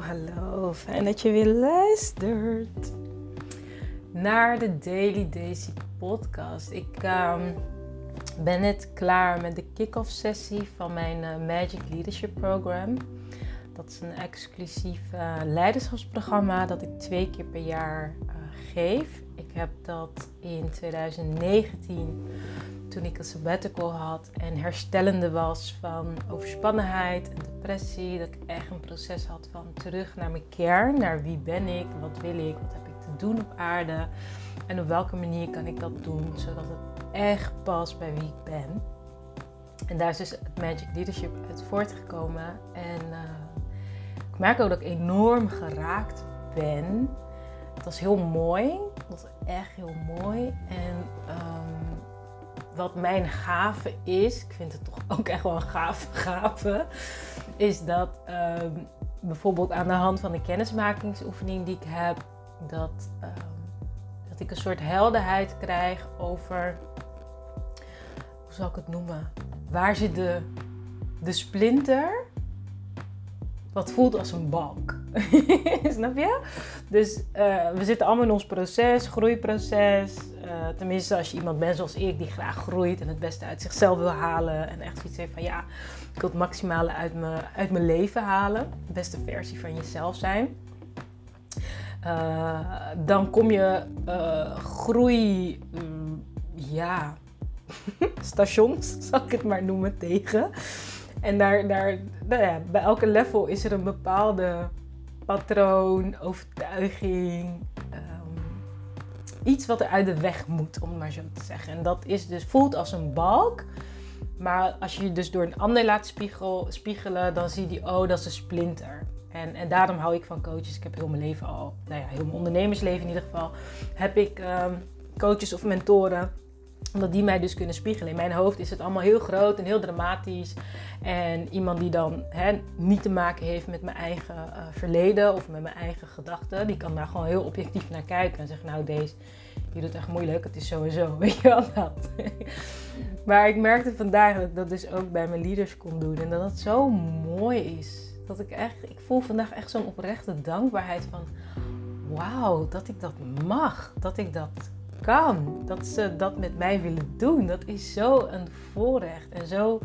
hallo. Fijn dat je weer luistert naar de Daily Daisy podcast. Ik um, ben net klaar met de kick-off sessie van mijn uh, Magic Leadership Program. Dat is een exclusief uh, leiderschapsprogramma dat ik twee keer per jaar uh, geef. Ik heb dat in 2019 toen ik een sabbatical had en herstellende was van overspannenheid en depressie. Dat ik echt een proces had van terug naar mijn kern, naar wie ben ik, wat wil ik, wat heb ik te doen op aarde en op welke manier kan ik dat doen zodat het echt past bij wie ik ben. En daar is dus het Magic Leadership uit voortgekomen. En uh, ik merk ook dat ik enorm geraakt ben. Dat was heel mooi. Dat was echt heel mooi. En um, wat mijn gave is, ik vind het toch ook echt wel een gave gave, is dat um, bijvoorbeeld aan de hand van de kennismakingsoefening die ik heb, dat, um, dat ik een soort helderheid krijg over, hoe zal ik het noemen, waar zit de, de splinter wat voelt als een balk. Snap je? Dus uh, we zitten allemaal in ons proces, groeiproces. Uh, tenminste, als je iemand bent zoals ik, die graag groeit en het beste uit zichzelf wil halen. En echt zoiets heeft van ja, ik wil het maximale uit, me, uit mijn leven halen. De beste versie van jezelf zijn. Uh, dan kom je groei, um, ja, stations, zal ik het maar noemen, tegen. En daar, daar, nou ja, bij elke level is er een bepaalde patroon, overtuiging, iets wat er uit de weg moet, om het maar zo te zeggen. En dat is dus, voelt als een balk. Maar als je je dus door een ander laat spiegel, spiegelen, dan zie je, oh, dat is een splinter. En, en daarom hou ik van coaches. Ik heb heel mijn leven al, nou ja, heel mijn ondernemersleven in ieder geval, heb ik um, coaches of mentoren omdat die mij dus kunnen spiegelen. In mijn hoofd is het allemaal heel groot en heel dramatisch. En iemand die dan hè, niet te maken heeft met mijn eigen uh, verleden of met mijn eigen gedachten, die kan daar gewoon heel objectief naar kijken en zeggen: Nou, deze, je doet echt moeilijk, het is sowieso. Weet je wel dat? maar ik merkte vandaag dat ik dat dus ook bij mijn leaders kon doen en dat het zo mooi is. Dat ik echt, ik voel vandaag echt zo'n oprechte dankbaarheid van: Wauw, dat ik dat mag, dat ik dat kan. Dat ze dat met mij willen doen. Dat is zo een voorrecht. En zo.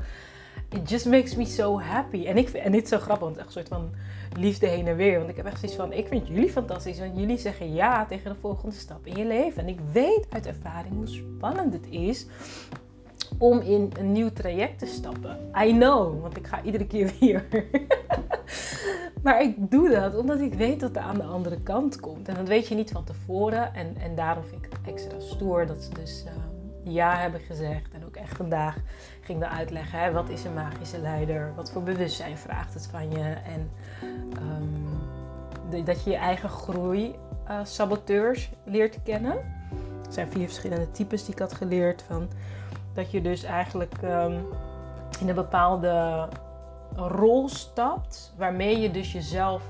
It just makes me so happy. En, ik, en dit is zo grappig, want echt een soort van liefde heen en weer. Want ik heb echt zoiets van: ik vind jullie fantastisch. Want jullie zeggen ja tegen de volgende stap in je leven. En ik weet uit ervaring hoe spannend het is om in een nieuw traject te stappen. I know, want ik ga iedere keer weer. Maar ik doe dat omdat ik weet dat het aan de andere kant komt. En dat weet je niet van tevoren. En, en daarom vind ik het extra stoer dat ze dus um, ja hebben gezegd. En ook echt vandaag ging we uitleggen, hè, wat is een magische leider? Wat voor bewustzijn vraagt het van je? En de, dat je je eigen groei uh, saboteurs leert kennen. Er zijn vier verschillende types die ik had geleerd van dat je dus eigenlijk um, in een bepaalde rol stapt, waarmee je dus jezelf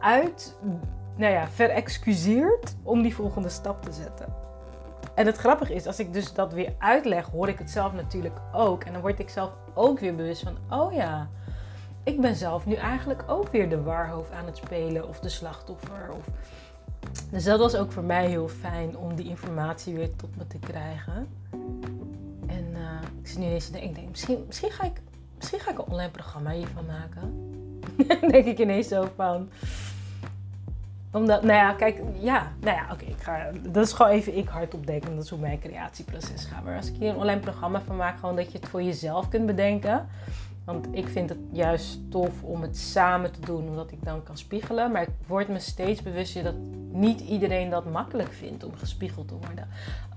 uit, nou ja, verexcuseert om die volgende stap te zetten. En het grappige is, als ik dus dat weer uitleg, hoor ik het zelf natuurlijk ook. En dan word ik zelf ook weer bewust van, oh ja, ik ben zelf nu eigenlijk ook weer de waarhoofd aan het spelen of de slachtoffer. Of... Dus dat was ook voor mij heel fijn om die informatie weer tot me te krijgen. En uh, ik zit nu ineens te denken, ik denk, misschien, misschien, ga ik, misschien ga ik een online programma hiervan maken. denk ik ineens zo van. Omdat, nou ja, kijk, ja, nou ja, oké, ik ga, dat is gewoon even ik hardop denken. Dat is hoe mijn creatieproces gaat. Maar als ik hier een online programma van maak, gewoon dat je het voor jezelf kunt bedenken. Want ik vind het juist tof om het samen te doen, omdat ik dan kan spiegelen. Maar ik word me steeds bewust dat niet iedereen dat makkelijk vindt om gespiegeld te worden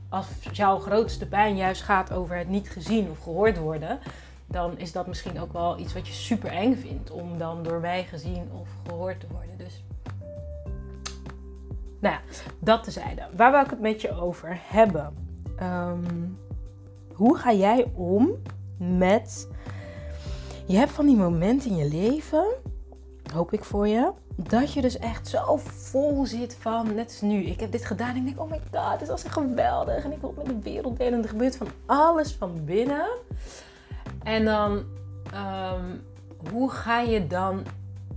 als jouw grootste pijn juist gaat over het niet gezien of gehoord worden, dan is dat misschien ook wel iets wat je super eng vindt om dan door mij gezien of gehoord te worden. Dus, nou ja, dat tezijde. Waar wil ik het met je over hebben? Um, hoe ga jij om met. Je hebt van die momenten in je leven, hoop ik voor je, dat je dus echt zo vol zit van, net als nu, ik heb dit gedaan en ik denk, oh my god, dit was echt geweldig en ik wil met de wereld delen en er gebeurt van alles van binnen. En dan, um, hoe ga je dan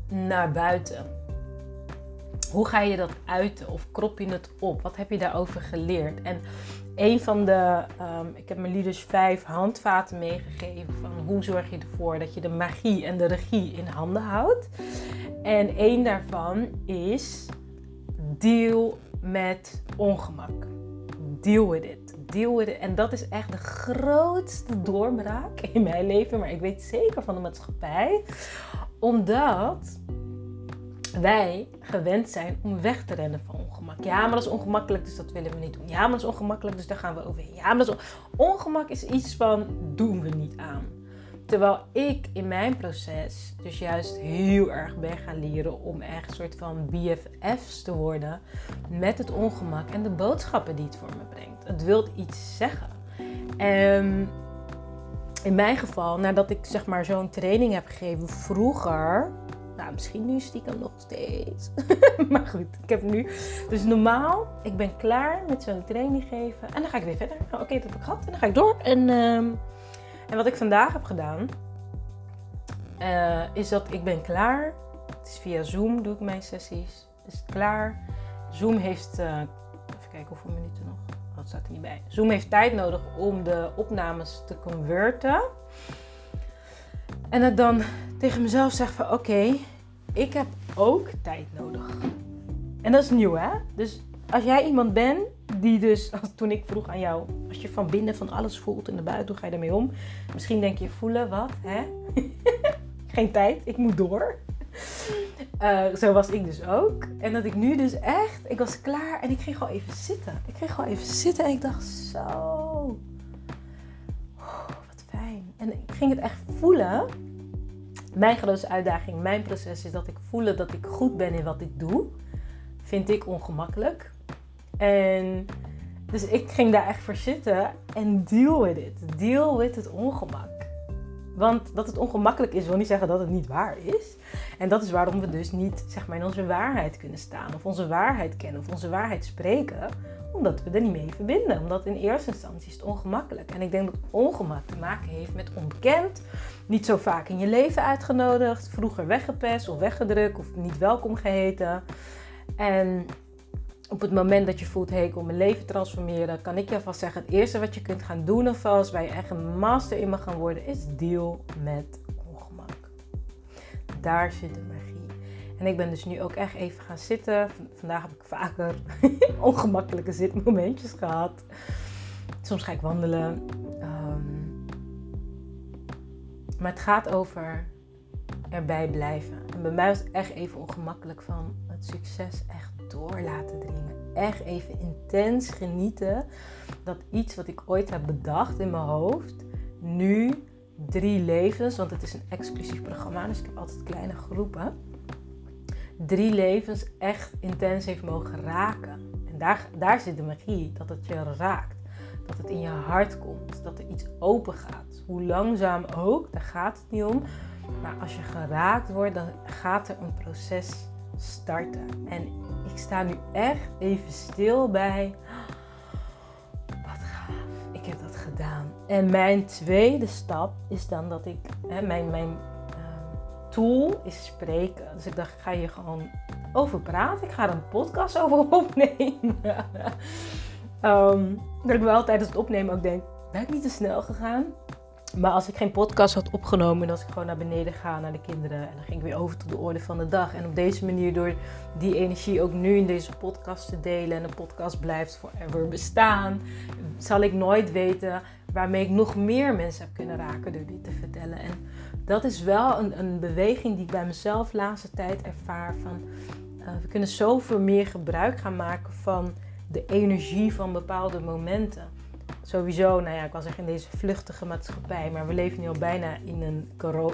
naar buiten. Hoe ga je dat uiten of krop je het op? Wat heb je daarover geleerd? En een van de, um, ik heb mijn leaders vijf handvaten meegegeven van hoe zorg je ervoor dat je de magie en de regie in handen houdt. En één daarvan is deal met ongemak. Deal with it. Deal. En dat is echt de grootste doorbraak in mijn leven, maar ik weet zeker van de maatschappij. Omdat wij gewend zijn om weg te rennen van ongemak. Ja, maar dat is ongemakkelijk, dus dat willen we niet doen. Ja, maar dat is ongemakkelijk, dus daar gaan we overheen. Ja, maar dat is ongemak is iets van doen we niet aan. Terwijl ik in mijn proces dus juist heel erg ben gaan leren om echt een soort van BFF's te worden met het ongemak en de boodschappen die het voor me brengt. Het wil iets zeggen. En in mijn geval, nadat ik zeg maar zo'n training heb gegeven vroeger, nou, misschien nu stiekem nog steeds. maar goed, ik heb nu. Dus normaal, ik ben klaar met zo'n training geven. En dan ga ik weer verder. Nou, oké, dat heb ik gehad. En dan ga ik door. En, ehm, en wat ik vandaag heb gedaan, uh, is dat ik ben klaar. Het is via Zoom doe ik mijn sessies. Is het klaar. Zoom heeft, uh, even kijken hoeveel minuten nog. Oh, dat staat er niet bij. Zoom heeft tijd nodig om de opnames te converten. En dat ik dan tegen mezelf zeg van oké, ik heb ook tijd nodig. En dat is nieuw hè. Dus als jij iemand bent die dus, toen ik vroeg aan jou, als je van binnen van alles voelt en naar buiten, hoe ga je daarmee om? Misschien denk je, voelen, wat, hè? Geen tijd, ik moet door. Uh, zo was ik dus ook. En dat ik nu dus echt, ik was klaar en ik ging gewoon even zitten. Ik ging gewoon even zitten en ik dacht, zo, wat fijn. En ik ging het echt voelen mijn grootste uitdaging, mijn proces is dat ik voel dat ik goed ben in wat ik doe. Vind ik ongemakkelijk. En dus ik ging daar echt voor zitten en deal with it. Deal with het ongemak. Want dat het ongemakkelijk is, wil niet zeggen dat het niet waar is. En dat is waarom we dus niet zeg maar, in onze waarheid kunnen staan. Of onze waarheid kennen. Of onze waarheid spreken. Omdat we er niet mee verbinden. Omdat in eerste instantie is het ongemakkelijk. En ik denk dat ongemak te maken heeft met onbekend. Niet zo vaak in je leven uitgenodigd. Vroeger weggepest of weggedrukt. Of niet welkom geheten. En op het moment dat je voelt, hey, ik wil mijn leven transformeren, kan ik je alvast zeggen, het eerste wat je kunt gaan doen alvast, waar je echt een master in mag gaan worden, is deal met ongemak. Daar zit de magie. En ik ben dus nu ook echt even gaan zitten. Vandaag heb ik vaker ongemakkelijke zitmomentjes gehad. Soms ga ik wandelen. Um, maar het gaat over erbij blijven. En bij mij was het echt even ongemakkelijk van het succes echt door laten dringen. Echt even intens genieten dat iets wat ik ooit heb bedacht in mijn hoofd, nu drie levens, want het is een exclusief programma, dus ik heb altijd kleine groepen, drie levens echt intens heeft mogen raken. En daar, daar zit de magie, dat het je raakt. Dat het in je hart komt, dat er iets open gaat. Hoe langzaam ook, daar gaat het niet om. Maar als je geraakt wordt, dan gaat er een proces starten. En ik sta nu echt even stil bij. Wat gaaf, ik heb dat gedaan. En mijn tweede stap is dan dat ik, hè, mijn, mijn ehm, tool is spreken. Dus ik dacht, ik ga hier gewoon over praten. Ik ga er een podcast over opnemen. um, dat ik wel tijdens het opnemen ook denk, ben ik niet te snel gegaan? Maar als ik geen podcast had opgenomen, dan als ik gewoon naar beneden ga naar de kinderen. En dan ging ik weer over tot de orde van de dag. En op deze manier, door die energie ook nu in deze podcast te delen. En de podcast blijft forever bestaan. Zal ik nooit weten waarmee ik nog meer mensen heb kunnen raken door dit te vertellen. En dat is wel een, een beweging die ik bij mezelf laatste tijd ervaar. Van, uh, we kunnen zoveel meer gebruik gaan maken van de energie van bepaalde momenten sowieso, nou ja, ik was zeggen in deze vluchtige maatschappij, maar we leven nu al bijna in een,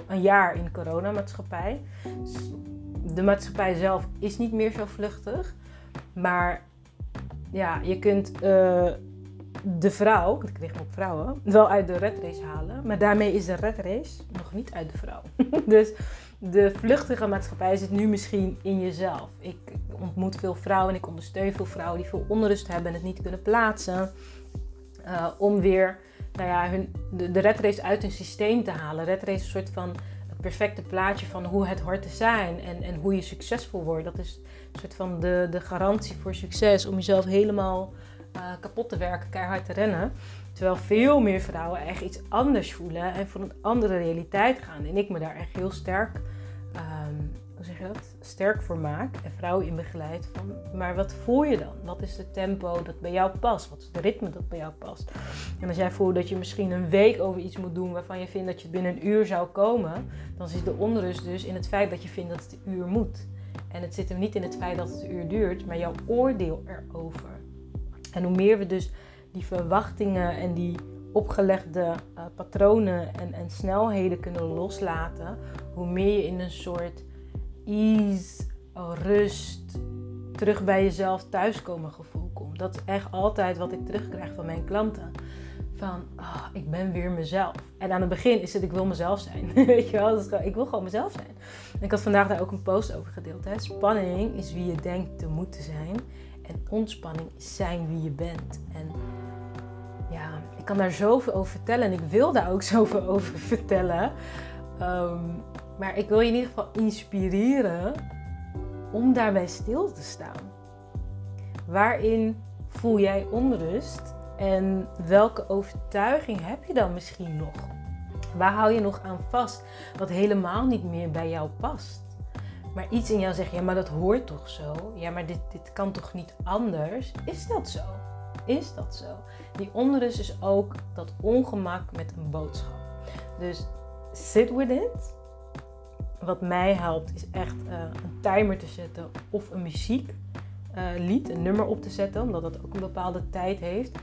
een jaar in coronamaatschappij. Dus de maatschappij zelf is niet meer zo vluchtig, maar ja, je kunt uh, de vrouw, ik kreeg op vrouwen, wel uit de red race halen, maar daarmee is de red race nog niet uit de vrouw. dus de vluchtige maatschappij zit nu misschien in jezelf. Ik ontmoet veel vrouwen en ik ondersteun veel vrouwen die veel onrust hebben en het niet kunnen plaatsen. Uh, om weer nou ja, hun, de, de red race uit hun systeem te halen. Red race is een soort van perfecte plaatje van hoe het hoort te zijn en, en hoe je succesvol wordt. Dat is een soort van de, de garantie voor succes om jezelf helemaal uh, kapot te werken, keihard te rennen. Terwijl veel meer vrouwen echt iets anders voelen en voor een andere realiteit gaan. En ik me daar echt heel sterk um, zeg je dat, sterk voor maak en vrouwen in begeleid van, maar wat voel je dan? Wat is het tempo dat bij jou past? Wat is het ritme dat bij jou past? En als jij voelt dat je misschien een week over iets moet doen waarvan je vindt dat je binnen een uur zou komen, dan zit de onrust dus in het feit dat je vindt dat het een uur moet. En het zit hem niet in het feit dat het een uur duurt, maar jouw oordeel erover. En hoe meer we dus die verwachtingen en die opgelegde uh, patronen en, en snelheden kunnen loslaten, hoe meer je in een soort rust, terug bij jezelf thuiskomen gevoel komt. Dat is echt altijd wat ik terugkrijg van mijn klanten. Van, oh, ik ben weer mezelf. En aan het begin is het, ik wil mezelf zijn. Weet je wel, ik wil gewoon mezelf zijn. Ik had vandaag daar ook een post over gedeeld. Hè. Spanning is wie je denkt te moeten zijn. En ontspanning is zijn wie je bent. En ja, ik kan daar zoveel over vertellen. En ik wil daar ook zoveel over vertellen. Ehm, maar ik wil je in ieder geval inspireren om daarbij stil te staan. Waarin voel jij onrust en welke overtuiging heb je dan misschien nog? Waar hou je nog aan vast wat helemaal niet meer bij jou past? Maar iets in jou zegt, ja, maar dat hoort toch zo? Ja, maar dit, dit kan toch niet anders? Is dat zo? Is dat zo? Die onrust is ook dat ongemak met een boodschap. Dus sit with it wat mij helpt is echt uh, een timer te zetten of een muzieklied, uh, een nummer op te zetten, omdat dat ook een bepaalde tijd heeft.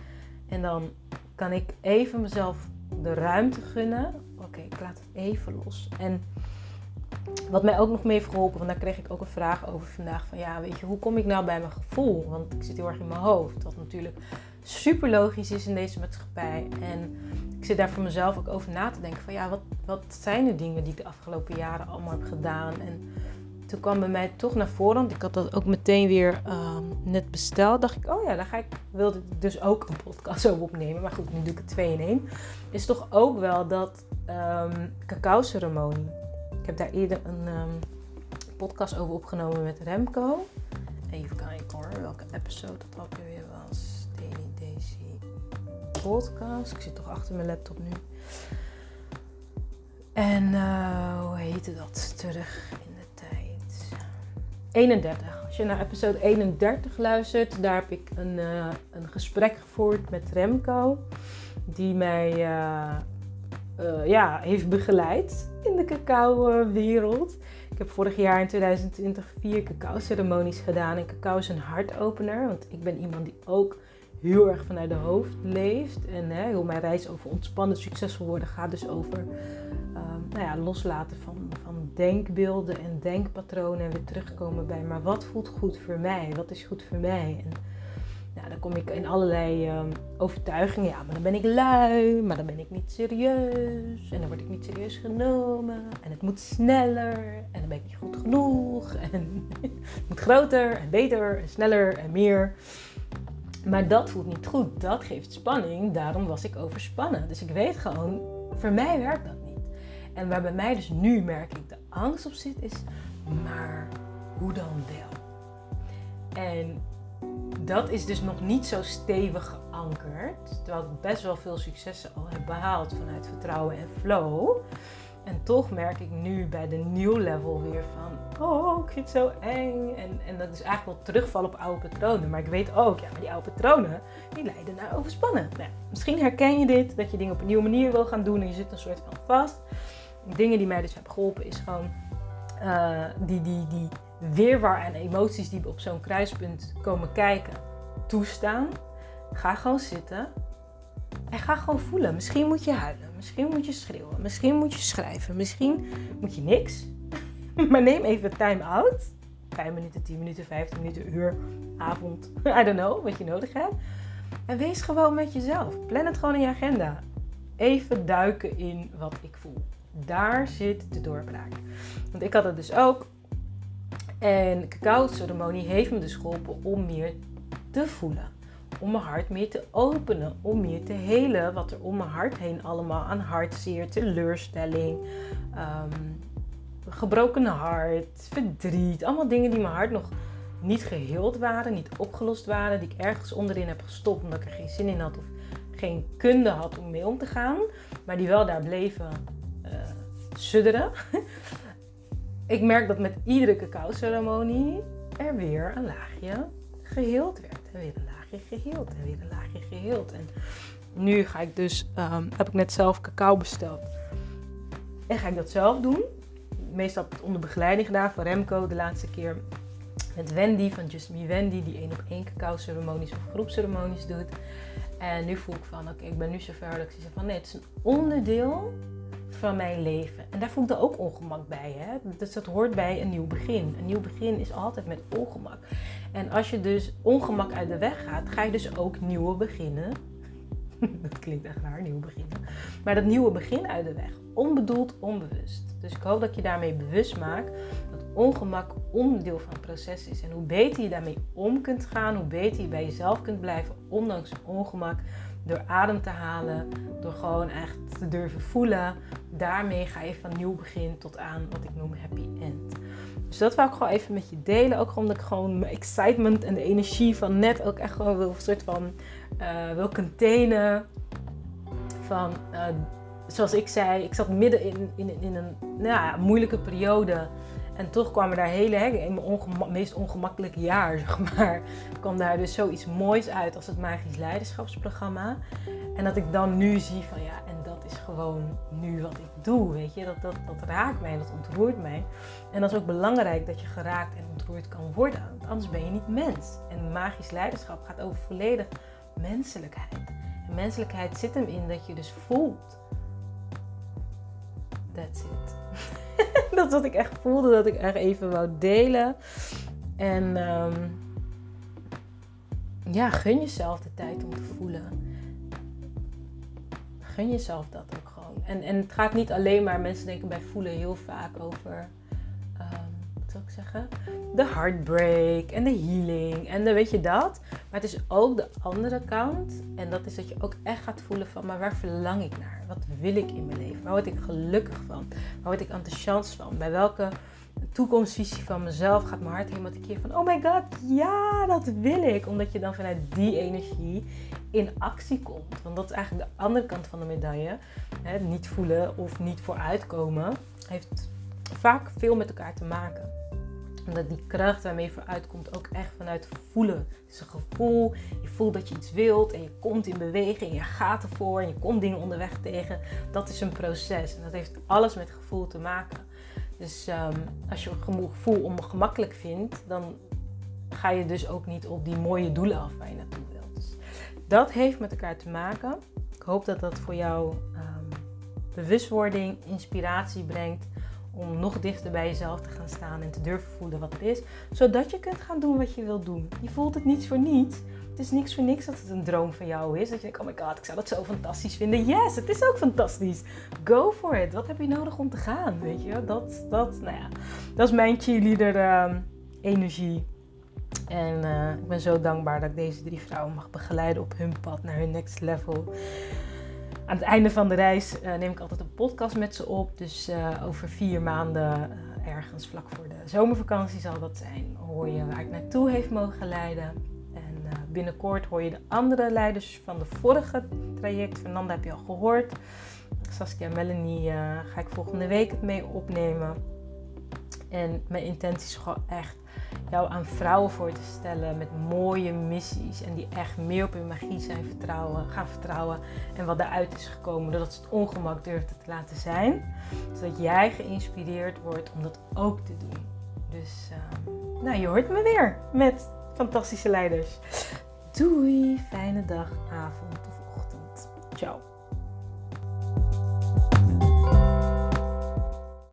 En dan kan ik even mezelf de ruimte gunnen. Oké, ik laat het even los. En wat mij ook nog mee heeft geholpen, want daar kreeg ik ook een vraag over vandaag. Van ja, weet je, hoe kom ik nou bij mijn gevoel? Want ik zit heel erg in mijn hoofd. Wat natuurlijk super logisch is in deze maatschappij. En ik zit daar voor mezelf ook over na te denken van ja, wat, wat zijn de dingen die ik de afgelopen jaren allemaal heb gedaan? En toen kwam bij mij toch naar voren, want ik had dat ook meteen weer um, net besteld. Dacht ik, oh ja, daar ga ik, wilde ik dus ook een podcast over opnemen. Maar goed, nu doe ik het twee in één. Is toch ook wel dat um, cacao-ceremonie. Ik heb daar eerder een um, podcast over opgenomen met Remco. Even kijken hoor, welke episode dat ook weer was podcast. Ik zit toch achter mijn laptop nu. En uh, hoe heette dat? Terug in de tijd. 31. Als je naar episode 31 luistert, daar heb ik een, uh, een gesprek gevoerd met Remco. Die mij uh, ja, heeft begeleid in de cacao-wereld. Ik heb vorig jaar in 2020 vier cacao-ceremonies gedaan. En cacao is een hartopener, want ik ben iemand die ook heel erg vanuit de hoofd leeft. En hè, heel mijn reis over ontspannen, succesvol worden gaat dus over um, nou ja, loslaten van, van denkbeelden en denkpatronen. En weer terugkomen bij, maar wat voelt goed voor mij? Wat is goed voor mij? En nou, dan kom ik in allerlei um, overtuigingen. Ja, maar dan ben ik lui, maar dan ben ik niet serieus. En dan word ik niet serieus genomen. En het moet sneller. En dan ben ik niet goed genoeg. En het moet groter en beter en sneller en meer. Maar dat voelt niet goed. Dat geeft spanning. Daarom was ik overspannen. Dus ik weet gewoon, voor mij werkt dat niet. En waar bij mij dus nu merk ik de angst op zit, is, maar hoe dan wel? En dat is dus nog niet zo stevig geankerd. Terwijl ik best wel veel successen al heb behaald vanuit vertrouwen en flow. En toch merk ik nu bij de nieuw level weer van, oh, ik vind het zo eng. En, en dat is eigenlijk wel terugvallen op oude patronen. Maar ik weet ook, ja, maar die oude patronen, die leiden naar overspannen. Nou, misschien herken je dit, dat je dingen op een nieuwe manier wil gaan doen en je zit een soort van vast. Dingen die mij dus hebben geholpen is gewoon uh, die, die, die weerwar en emoties die op zo'n kruispunt komen kijken, toestaan. Ga gewoon zitten en ga gewoon voelen. Misschien moet je huilen. Misschien moet je schreeuwen. Misschien moet je schrijven. Misschien moet je niks. Maar neem even time out. 5 minuten, 10 minuten, 15 minuten, uur, avond. I don't know wat je nodig hebt. En wees gewoon met jezelf. Plan het gewoon in je agenda. Even duiken in wat ik voel. Daar zit de doorbraak. Want ik had het dus ook. En cacao-ceremonie heeft me dus geholpen om meer te voelen om mijn hart meer te openen, om meer te helen wat er om mijn hart heen allemaal aan hartzeer, teleurstelling, um, gebroken hart, verdriet. Allemaal dingen die mijn hart nog niet geheeld waren, niet opgelost waren. Die ik ergens onderin heb gestopt omdat ik er geen zin in had of geen kunde had om mee om te gaan. Maar die wel daar bleven uh, sudderen. ik merk dat met iedere cacao-ceremonie er weer een laagje geheeld werd. En weer een laagje geheeld en weer een laagje geheeld. En nu ga ik dus, um, heb ik net zelf cacao besteld. En ga ik dat zelf doen. Meestal heb het onder begeleiding gedaan van Remco de laatste keer. Met Wendy van Just Me Wendy, die één op één cacao ceremonies of groepceremonies doet. En nu voel ik van, oké, ik ben nu zover dat ik zeg van, nee, het is een onderdeel van mijn leven. En daar voel ik er ook ongemak bij. Hè? Dus dat hoort bij een nieuw begin. Een nieuw begin is altijd met ongemak. En als je dus ongemak uit de weg gaat, ga je dus ook nieuwe beginnen. dat klinkt echt raar, nieuw beginnen. Maar dat nieuwe begin uit de weg. Onbedoeld, onbewust. Dus ik hoop dat je daarmee bewust maakt dat ongemak onderdeel van het proces is. En hoe beter je daarmee om kunt gaan, hoe beter je bij jezelf kunt blijven, ondanks ongemak, door adem te halen, door gewoon echt te durven voelen. Daarmee ga je van nieuw begin tot aan wat ik noem happy end. Dus dat wil ik gewoon even met je delen. Ook omdat ik gewoon mijn excitement en de energie van net ook echt gewoon wil, soort van, uh, wil. Van, uh, zoals ik zei, ik zat midden in, in, in een nou ja, moeilijke periode. En toch kwamen daar hele, hè, in mijn meest ongemakkelijke jaar, zeg maar, kwam daar dus zoiets moois uit als het Magisch Leiderschapsprogramma. En dat ik dan nu zie van ja, en gewoon nu wat ik doe, weet je. Dat, dat, dat raakt mij, dat ontroert mij. En dat is ook belangrijk dat je geraakt en ontroerd kan worden, anders ben je niet mens. En magisch leiderschap gaat over volledig menselijkheid. En menselijkheid zit hem in dat je dus voelt. That's it. dat is wat ik echt voelde, dat ik echt even wou delen. En um, ja, gun jezelf de tijd om te voelen. Gun jezelf dat ook gewoon. En, en het gaat niet alleen maar, mensen denken bij voelen heel vaak over zou ik zeggen, de heartbreak en de healing en de weet je dat. Maar het is ook de andere kant. En dat is dat je ook echt gaat voelen van, maar waar verlang ik naar? Wat wil ik in mijn leven? Waar word ik gelukkig van? Waar word ik enthousiast van? Bij welke toekomstvisie van mezelf gaat mijn hart helemaal keer van, oh my god, ja, dat wil ik. Omdat je dan vanuit die energie in actie komt. Want dat is eigenlijk de andere kant van de medaille. Niet voelen of niet vooruitkomen heeft vaak veel met elkaar te maken omdat die kracht waarmee je vooruit komt ook echt vanuit voelen. Het is een gevoel. Je voelt dat je iets wilt en je komt in beweging. En je gaat ervoor en je komt dingen onderweg tegen. Dat is een proces. En dat heeft alles met gevoel te maken. Dus um, als je een gevoel ongemakkelijk vindt, dan ga je dus ook niet op die mooie doelen af waar je naartoe wilt. Dus dat heeft met elkaar te maken. Ik hoop dat dat voor jou um, bewustwording, inspiratie brengt om nog dichter bij jezelf te gaan staan en te durven voelen wat het is. Zodat je kunt gaan doen wat je wilt doen. Je voelt het niets voor niets. Het is niks voor niks dat het een droom van jou is. Dat je denkt, oh my god, ik zou dat zo fantastisch vinden. Yes, het is ook fantastisch. Go for it. Wat heb je nodig om te gaan? Weet je, dat, dat, nou ja, dat is mijn cheerleader uh, energie. En uh, ik ben zo dankbaar dat ik deze drie vrouwen mag begeleiden op hun pad naar hun next level aan het einde van de reis uh, neem ik altijd een podcast met ze op. Dus uh, over vier maanden, uh, ergens vlak voor de zomervakantie zal dat zijn, hoor je waar ik naartoe heeft mogen leiden. En binnenkort hoor je de andere leiders van de vorige traject. Fernanda heb je al gehoord. Saskia en Melanie ga ik volgende week mee opnemen. En mijn intentie is gewoon echt jou aan vrouwen voor te stellen met mooie missies. En die echt meer op hun magie zijn vertrouwen, gaan vertrouwen. En wat daaruit is gekomen, dat ze het ongemak durven te laten zijn. Zodat jij geïnspireerd wordt om dat ook te doen. Dus uh, nou, je hoort me weer met fantastische leiders. Doei, fijne dag, avond of ochtend. Ciao.